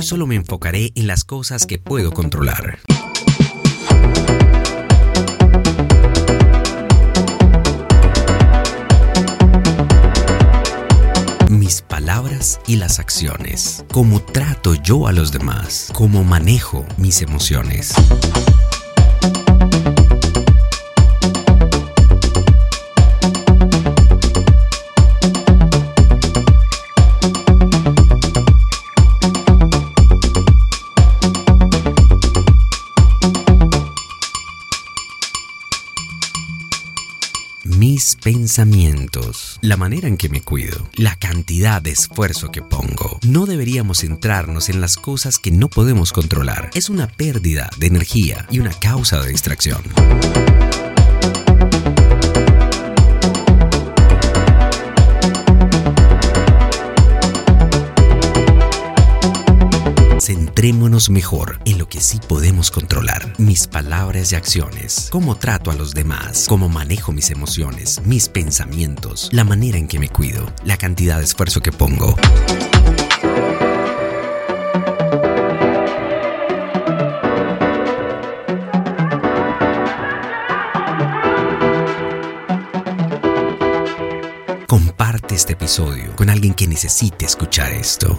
Hoy solo me enfocaré en las cosas que puedo controlar. Mis palabras y las acciones. Cómo trato yo a los demás. Cómo manejo mis emociones. Mis pensamientos, la manera en que me cuido, la cantidad de esfuerzo que pongo. No deberíamos centrarnos en las cosas que no podemos controlar. Es una pérdida de energía y una causa de distracción. Centrémonos mejor en lo que sí podemos controlar. Mis palabras y acciones, cómo trato a los demás, cómo manejo mis emociones, mis pensamientos, la manera en que me cuido, la cantidad de esfuerzo que pongo. Comparte este episodio con alguien que necesite escuchar esto.